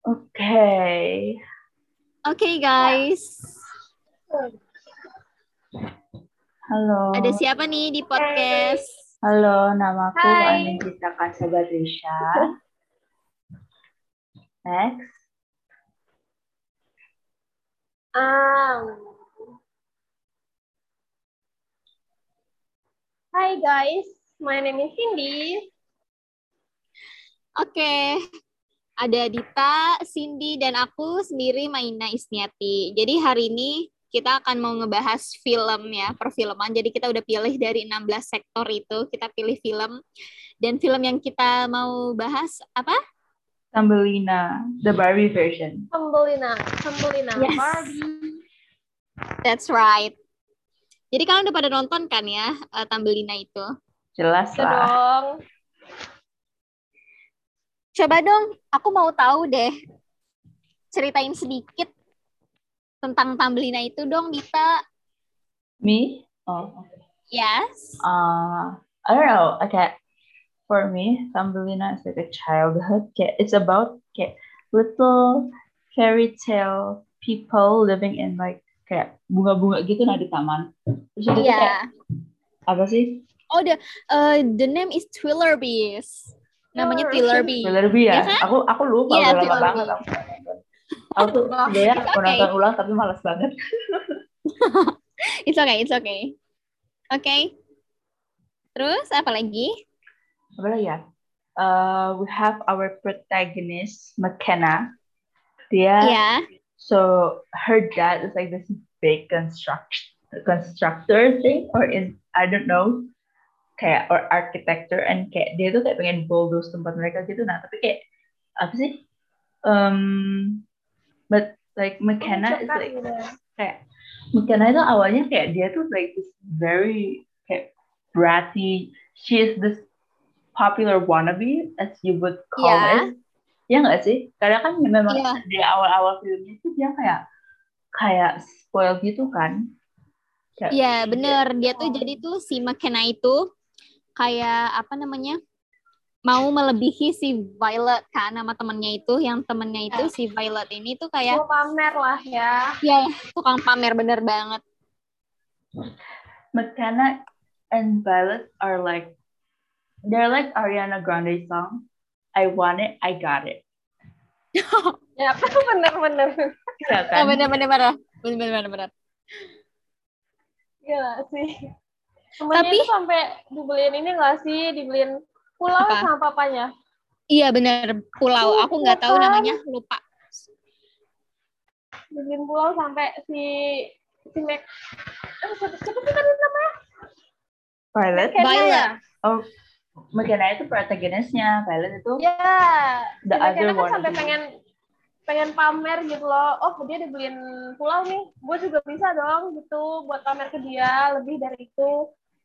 Okay. Oke guys, Halo. ada siapa nih di podcast? Halo, namaku. Anindita Kasabarisha. Next. Um, Hi guys, my name is Cindy. Oke, ada Dita, Cindy, dan aku sendiri Maina Isniati. Jadi hari ini kita akan mau ngebahas film ya, perfilman. Jadi kita udah pilih dari 16 sektor itu, kita pilih film. Dan film yang kita mau bahas apa? Thumbelina, the Barbie version. Thumbelina, Thumbelina, Yes. Barbie. That's right. Jadi kalian udah pada nonton kan ya, uh, Thumbelina itu? Jelas lah. dong. Coba dong, aku mau tahu deh. Ceritain sedikit tentang Thumbelina itu dong, Dita. Me? Oh. Yes. Uh, I don't know. Okay. For me, Thumbelina is like a childhood. Kayak, It's about kayak, little fairy tale people living in like kayak bunga-bunga gitu nah di taman. Terus itu tuh kayak Iya. apa sih? Oh, the uh, the name is Twiller Bees. Namanya Oh, Twiller Bee. Lebih ya? Iya kan? Aku aku lupa udah lama banget aku nonton. Aku tuh mau okay. nonton ulang tapi malas banget. It's okay, it's okay. Oke. Terus apa lagi? Apa lagi ya? Uh, we have our protagonist McKenna. Dia Iya. so her dad is like this big construct constructor thing or in I don't know kayak or architecture and kayak dia tuh kayak pengen bulldoze tempat mereka gitu nah tapi kayak apa sih um but like McKenna is Menunjukkan like gitu. kayak McKenna itu awalnya kayak dia tuh like this very kayak bratty she is this popular wannabe as you would call Iya. it ya nggak sih karena kan memang Iya. di awal-awal filmnya itu dia kayak kayak spoil gitu kan Iya, bener. Dia tuh jadi tuh si McKenna itu kayak apa namanya? mau melebihi si Violet kan sama temennya itu yang temennya itu si Violet ini tuh kayak Mau pamer lah ya. ya tukang pamer bener banget McKenna and Violet are like they're like Ariana Grande song I want it I got it Ya, bener-bener. ya oh, kan bener bener bener bener bener bener, bener. Gila sih. Temennya Tapi- itu sampai dibeliin ini nggak sih? Dibeliin pulau Apa? sama papanya. iya bener pulau aku nggak tahu namanya lupa Dibeliin pulau sampai si si Mac. Eh, siapa siapa sih tadi namanya? Violet Kenna Violet. ya? oh McKenna itu protagonisnya Violet itu Ya. The si other McKenna kan one. sampai pengen pengen pamer gitu loh. Oh, dia dibeliin pulau nih. Gue juga bisa dong gitu buat pamer ke dia lebih dari itu.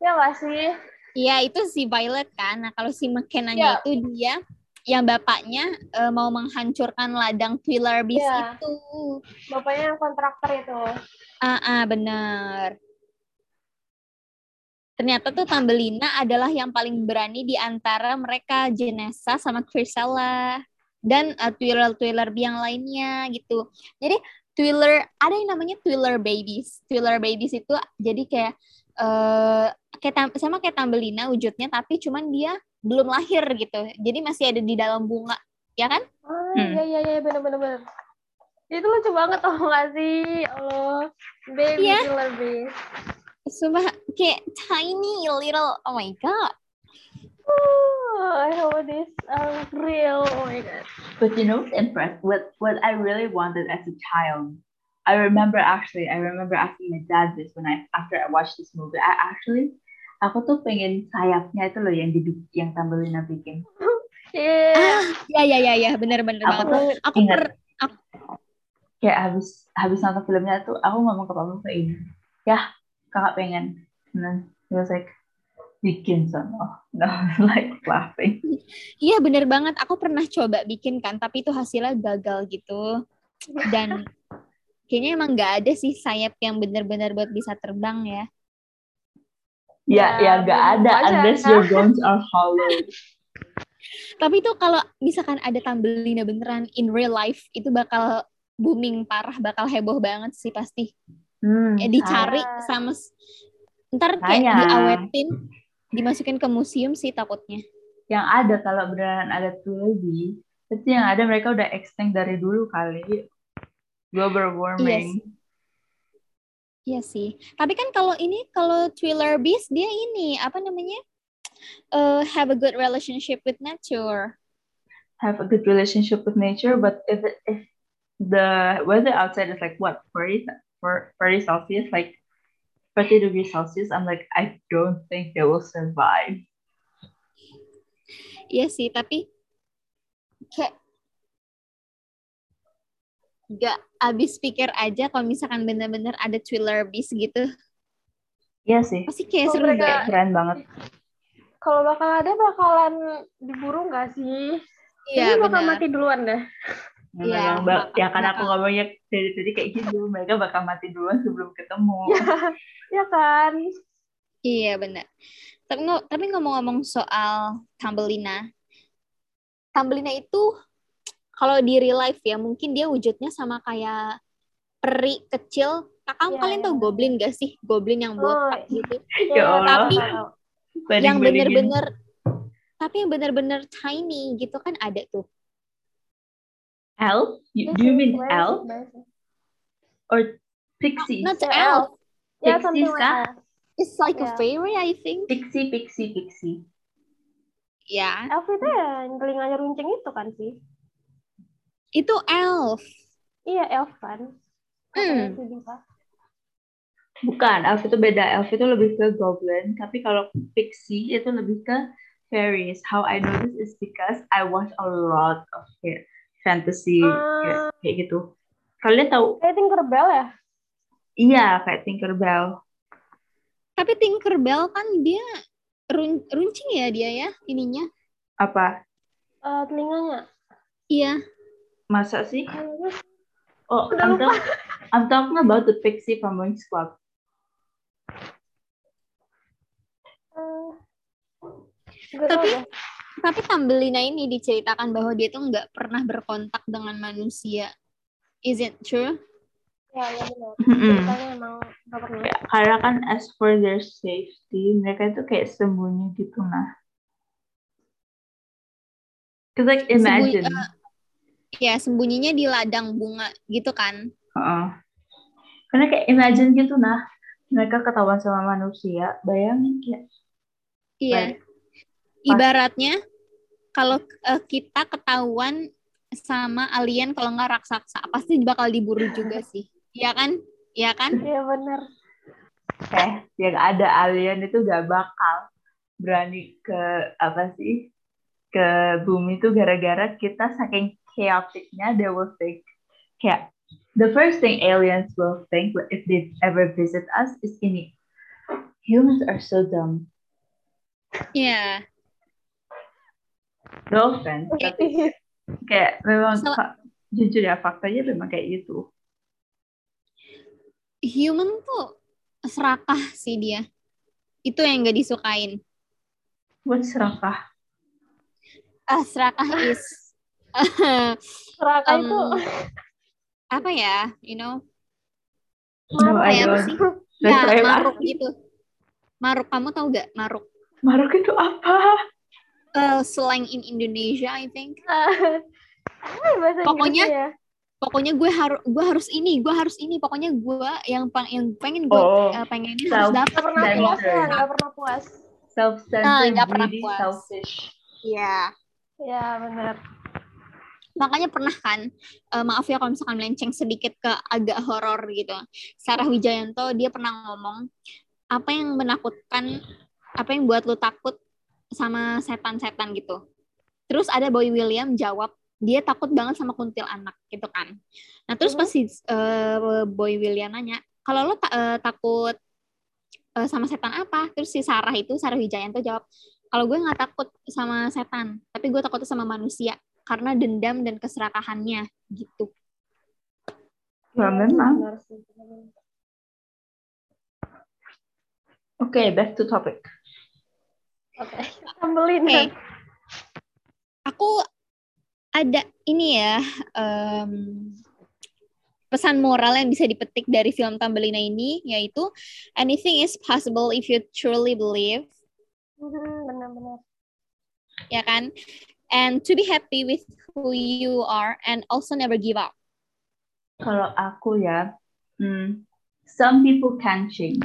Ya nggak sih? Iya itu si Violet kan. Nah kalau si McKenna-nya Iya. itu dia yang bapaknya eh, mau menghancurkan ladang Twiller Bees Iya. itu. Bapaknya yang kontraktor itu. Ah, ah benar. Ternyata tuh Tambelina adalah yang paling berani di antara mereka Jenessa sama Crisella dan uh, Twiller-Twiller Bee yang lainnya gitu. Jadi Twiller ada yang namanya Twiller Babies. Twiller Babies itu jadi kayak eh kayak sama kayak Tambelina wujudnya tapi cuman dia belum lahir gitu. Jadi masih ada di dalam bunga, ya kan? Ah, Hmm. iya iya iya bener bener bener. Itu lucu banget tau gak sih? Ya Allah, baby Iya. killer bee. Sumpah kayak tiny little oh my god. Oh, I hope this um, real. Oh my god. But you know what's impressed? What what I really wanted as a child. I remember actually, I remember asking my dad this when I after I watched this movie. I actually aku tuh pengen sayapnya itu loh yang di yang Tambelina bikin. Iya. Ah, ya ya ya ya benar benar Aku banget. tuh Aku ingat per, kayak habis habis nonton filmnya tuh aku ngomong ke papa kayak ini. Ya, kakak pengen. Then he was like bikin sono. No, was like laughing. Iya bener banget. Aku pernah coba bikin kan, tapi itu hasilnya gagal gitu. Dan kayaknya emang nggak ada sih sayap yang bener-bener buat bisa terbang ya. Ya, Ya, ya nggak ada aja. unless your bones are hollow. Tapi itu kalau misalkan ada Thumbelina beneran in real life itu bakal booming parah, bakal heboh banget sih pasti. Hmm, Ya dicari Ah. sama ntar kayak Sayang. diawetin, dimasukin ke museum sih takutnya. yang ada kalau beneran ada Twilby, itu yang ada mereka udah extinct dari dulu kali. Global warming. Iya sih. Tapi kan kalau ini kalau Thriller Beast dia ini apa namanya? Eh, have a good relationship with nature. Have a good relationship with nature, but if it, if the weather outside is like what 40, for 40 Celsius, like 40 degrees Celsius, I'm like I don't think they will survive. Iya sih, tapi kayak gak abis pikir aja kalau misalkan bener-bener ada Thriller Beast gitu. Iya sih, Pasti kayak Oh, seru mereka- deh. keren banget. Kalau bakal ada bakalan diburu nggak sih? Iya Ini bakal mati duluan dah. Yang Iya, bakal- ya kan aku ngomongnya dari tadi kayak gitu, mereka bakal mati duluan sebelum ketemu. Ya kan? Iya benar. Tapi tapi ngomong-ngomong soal Thumbelina, Thumbelina itu kalau di real life ya mungkin dia wujudnya sama kayak peri kecil. Kakak Iya, kalian iya, tahu iya. goblin gak sih? Goblin yang botak Oh, gitu. Ya Allah. Tapi Banding-bandingin. yang bener-bener tapi yang bener-bener tiny gitu kan ada tuh. elf? You- Iya do you mean elf or pixie? Not Ya, elf. Ya, Pixies something like. It's like a Yeah. fairy I think. Pixie, pixie, pixie. Ya, Elf itu ya yang telinganya runcing itu kan sih? Itu elf. Iya, elf kan? Hmm. Bukan, elf itu beda. Elf itu lebih ke goblin, tapi kalau pixie itu lebih ke fairies. How I know this is because I watch a lot of fantasy kayak, Ah. kayak gitu. Kalian tahu? Kayak Tinkerbell ya? Iya, kayak Tinkerbell. Tapi Tinkerbell kan dia run- runcing ya dia ya ininya. Apa? Eh, telinganya. Iya. Masa sih? Oh, Udah I'm, lupa. talk- I'm talking about the pixie from Wings Club. eh, Tapi-. Tapi Thumbelina ini diceritakan bahwa dia tuh nggak pernah berkontak dengan manusia. Is it true? Ya, ya benar. Mm-mm. Ceritanya emang pernah. Ya, karena kan as for their safety, mereka itu kayak sembunyi gitu nah. Cause like imagine, Sembunyi- eh, ya sembunyinya di ladang bunga gitu kan. Heeh. karena kayak imagine gitu nah, mereka ketahuan sama manusia, bayangin kayak Iya. Like, Ibaratnya kalau eh, kita ketahuan sama alien kalau nggak raksasa pasti bakal diburu juga sih. Iya kan? Iya kan? Iya benar. eh yang ada alien itu gak bakal berani ke apa sih ke bumi itu gara-gara kita saking chaoticnya they will think kayak the first thing aliens will think if they ever visit us is ini humans are so dumb Iya. no offense Oke. tapi kayak memang fa- jujur ya faktanya memang kayak gitu Human tuh serakah sih dia. Itu yang nggak disukain. buat serakah Ah, serakah is Seraka um, itu apa ya? You know? no I Kayak apa don't sih? Ya, maruk gitu. Maruk, kamu tahu gak maruk? maruk itu apa Eh, slang in Indonesia, I think. ya bahasa Pokoknya- ya? Pokoknya gue harus gue harus ini, gue harus ini. Pokoknya gue yang peng- yang pengen gue Oh, eh, pengenin self- harus dapat. Nggak pernah puas ya, nggak pernah puas. self-centered Ah, nggak pernah greedy puas. selfish Iya. Ya benar. Makanya pernah kan, eh, maaf ya kalau misalkan melenceng sedikit ke agak horor gitu. Sarah Wijayanto dia pernah ngomong apa yang menakutkan, apa yang buat lu takut sama setan-setan gitu. Terus ada Boy William jawab dia takut banget sama kuntilanak gitu kan. Nah terus pas si eh, Boy William nanya, kalau lo ta- eh, takut eh, sama setan apa? Terus si Sarah itu Sarah Wijayanto jawab, kalau gue nggak takut sama setan, tapi gue takut sama manusia karena dendam dan keserakahannya gitu. ya memang. Oke, back to topic. Oke. Sambelin. Oke. aku ada ini ya um, pesan moral yang bisa dipetik dari film Tambelina ini yaitu anything is possible if you truly believe. Hmm, Benar-benar. Ya kan? And to be happy with who you are and also never give up. Kalau aku ya, hmm, some people can change.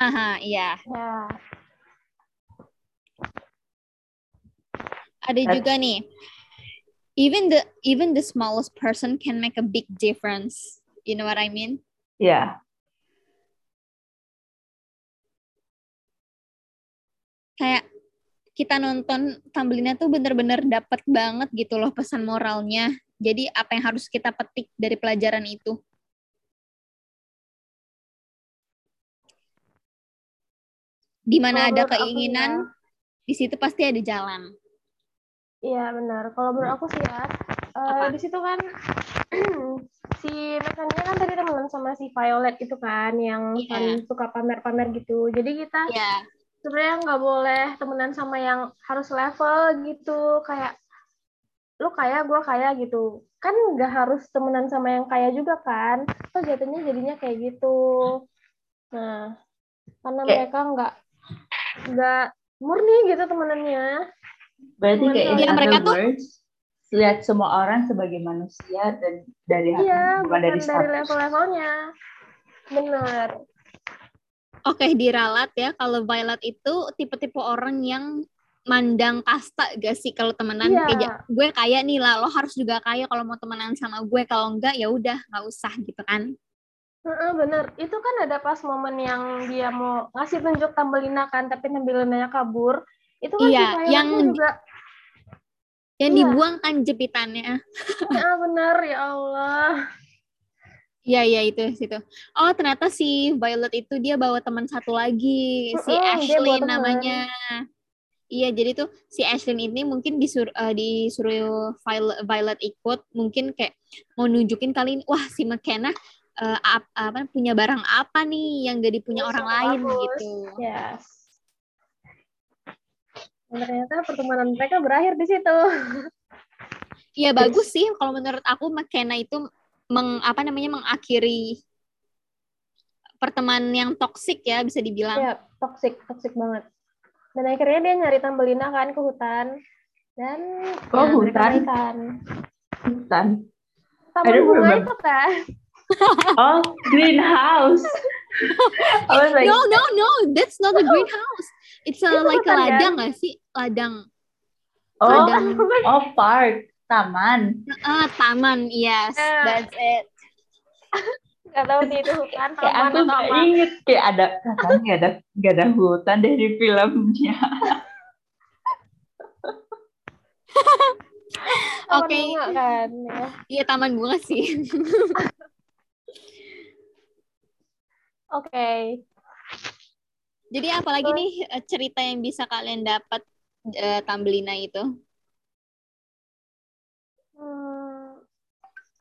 Aha, iya. Ya. Ada That's- juga nih. Even the even the smallest person can make a big difference. You know what I mean? Yeah. Kayak kita nonton Tambelina tuh bener-bener dapet banget gitu loh pesan moralnya. Jadi apa yang harus kita petik dari pelajaran itu? Di mana ada keinginan, ya, di situ pasti ada jalan. Iya benar. Kalau menurut aku sih ya, Apa? di situ kan si Mekannya kan tadi temenan sama si Violet itu kan, yang Iya. kan suka pamer-pamer gitu. Jadi kita Ya, sebenarnya nggak boleh temenan sama yang harus level gitu, kayak lu kaya, gue kaya gitu. Kan nggak harus temenan sama yang kaya juga kan. Terus jatuhnya jadinya kayak gitu. Nah, karena Kayak- mereka nggak nggak murni gitu temenannya. berarti kayak other mereka tuh- lihat semua orang sebagai manusia dan dari Iya, bukan dari dari level-levelnya. Bener. Oke diralat ya. Kalau Violet itu tipe-tipe orang yang mandang kasta gak sih kalau temenan Iya. kayak gue kaya nih lah lo harus juga kaya kalau mau temenan sama gue kalau enggak ya udah nggak usah gitu kan Heeh, bener. Itu kan ada pas momen yang dia mau ngasih tunjuk Tambelina kan, tapi Tambelinanya kabur. Itu kan Iya, si yang- juga, yang Iya. dibuang kan jepitannya ya bener, ya Allah. Iya iya itu situ. Oh ternyata si Violet itu dia bawa teman satu lagi si dia Ashley namanya. Iya jadi tuh si Ashley ini mungkin disuruh disuruh Violet, Violet ikut mungkin kayak mau nunjukin kali ini wah si McKenna eh, ap- apa punya barang apa nih yang gak dipunya Iya, orang lain bagus. gitu. Yes. Dan ternyata pertemanan mereka berakhir di situ. Iya bagus sih kalau menurut aku McKenna itu meng apa namanya mengakhiri pertemanan yang toksik ya bisa dibilang. Ya, toxic, toxic banget. Dan akhirnya dia nyari Tambelina kan ke hutan. Dan Ke ya, hutan? Hutan. Taman bunga remember. itu kan. Oh, greenhouse. I was like, no no no, that's not a greenhouse. It's a, like a kan? ladang nggak sih? Ladang. oh, Ladang. oh park, taman. Ah, taman, yes, Eh. that's it. Gak tahu sih itu hutan, Kayak taman aku apa. inget kayak ada katanya nggak ada nggak ada hutan dari filmnya. Taman Oke. bunga kan. Ya. Iya taman bunga sih. Oke. Jadi apalagi nih eh, cerita yang bisa kalian dapat eh, Tambelina itu?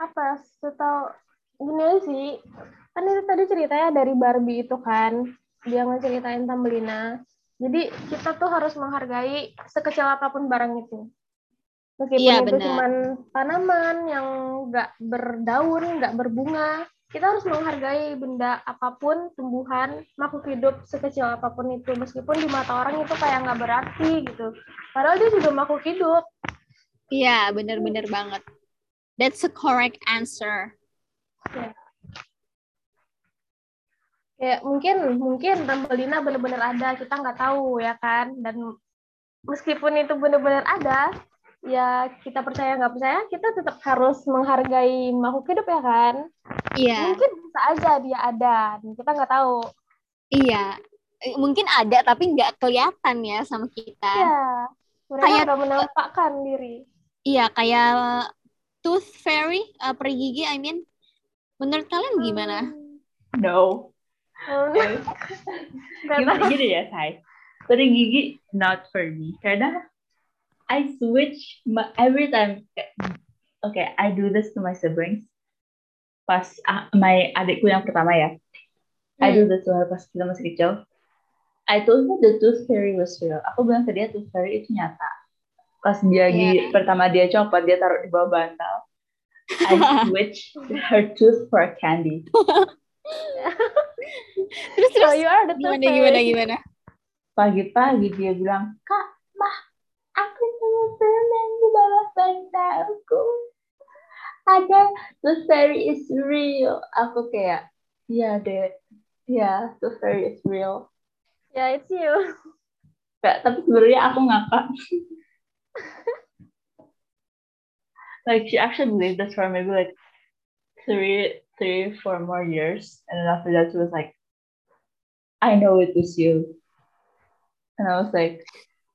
Apa setahu gini sih kan itu tadi ceritanya dari Barbie itu kan dia ngeceritain Tambelina jadi kita tuh harus menghargai sekecil apa pun barang itu. Meskipun Iya, itu cuman tanaman yang nggak berdaun nggak berbunga kita harus menghargai benda apa pun tumbuhan makhluk hidup sekecil apa pun itu. Meskipun di mata orang itu kayak nggak berarti gitu. Padahal dia juga makhluk hidup. Iya, bener-bener banget. That's a correct answer. ya. Mungkin mungkin Tambelina benar-benar ada kita nggak tahu ya kan? Dan meskipun itu benar-benar ada ya kita percaya nggak percaya kita tetap harus menghargai makhluk hidup ya kan? Iya, mungkin bisa aja dia ada dan kita nggak tahu. Iya. Eh, Mungkin ada tapi nggak kelihatan ya sama kita. ya mereka Kayak- menampakkan diri. Iya, kayak tooth fairy, uh, peri gigi, I mean. Menurut kalian gimana? No. Hmm, Gimana gini ya, Sai? Peri gigi not for me karena I switch my, every time. Okay, I do this to my siblings. Pas ah, my adikku yang pertama ya, I do this to her pas kita masih kecil. I told her the tooth fairy was real. Aku bilang ke dia tooth fairy itu nyata. Pas dia gi- pertama dia copot, dia taruh di bawah bantal. I switched her tooth for candy. Terus So terus you are the gimana gimana gimana? Pagi-pagi dia bilang, Kak, Mah, aku punya permen di bawah bantalku. Ada the fairy is real. Aku kayak, iya deh, iya the fairy is real. Yeah, it's you. Kayak, tapi sebenarnya aku ngakak. like she actually believed this for maybe like three, three, four more years, and then after that she was like, "I know it was you," and I was like,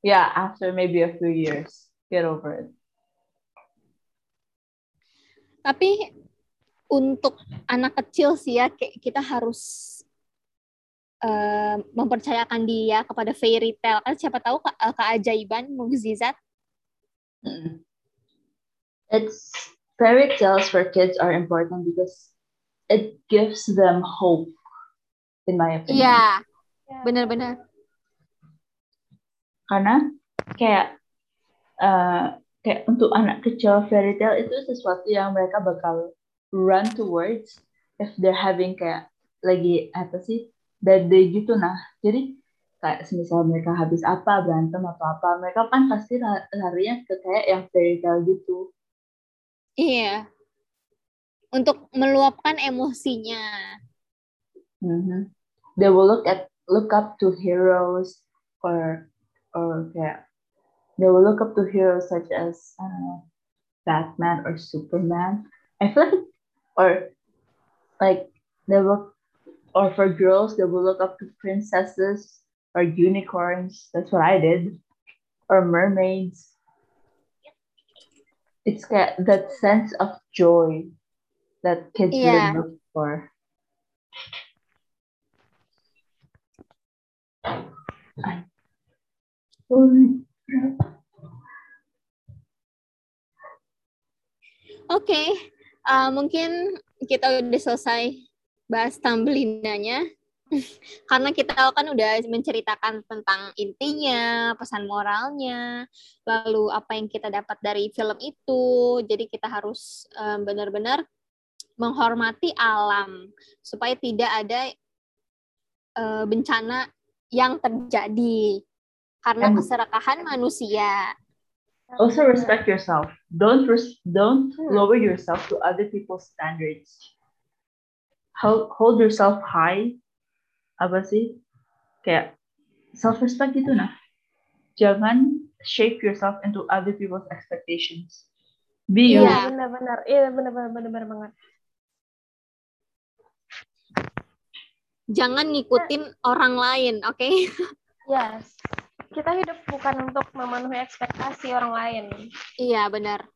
"Yeah." After maybe a few years, get over it. Tapi untuk anak kecil sih ya kita harus eh, mempercayakan dia kepada fairy tale kan siapa tahu ke- eh, keajaiban mukjizat Mm. It's fairy tales for kids are important because it gives them hope, in my opinion. Iya, Yeah. benar-benar. karena kayak uh, kayak untuk anak kecil fairy tale itu sesuatu yang mereka bakal run towards if they're having kayak lagi apa sih bad day gitu nah jadi kayak semisal mereka habis apa berantem atau apa mereka kan pasti la- larinya ke kayak yang fairy tale gitu Iya. Untuk meluapkan emosinya. Mhm. they will look at look up to heroes or or kayak they will look up to heroes such as I don't know Batman or Superman. I feel like or like they will or for girls they will look up to princesses or unicorns. That's what I did. Or mermaids. It's got that sense of joy that kids Yeah. really look for. Oke, eh, mungkin kita udah selesai bahas Tamblinanya. Karena kita kan udah menceritakan tentang intinya, pesan moralnya, lalu apa yang kita dapat dari film itu. Jadi kita harus eh, benar-benar menghormati alam supaya tidak ada eh, bencana yang terjadi karena And- keserakahan manusia. Also respect yourself. Don't res- don't Hmm. lower yourself to other people's standards. Hold, hold yourself high. Apa sih? Kayak self respect gitu nah. Jangan shape yourself into other people's expectations. Be you. Iya. Iya, benar-benar. Iya, benar-benar benar-benar banget. Jangan ngikutin orang lain, oke? Yes. Kita hidup bukan untuk memenuhi ekspektasi orang lain. Iya, benar.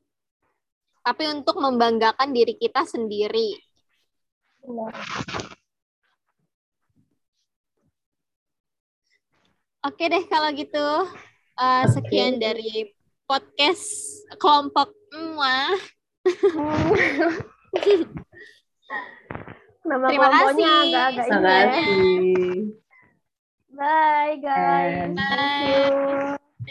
Tapi untuk membanggakan diri kita sendiri. Benar. Oke deh kalau gitu. Eh, sekian Oke. dari podcast kelompok Emak. Nama Terima kelompoknya kasih. agak-agak Terima ini ya. kasih. Bye guys. And- Thank you.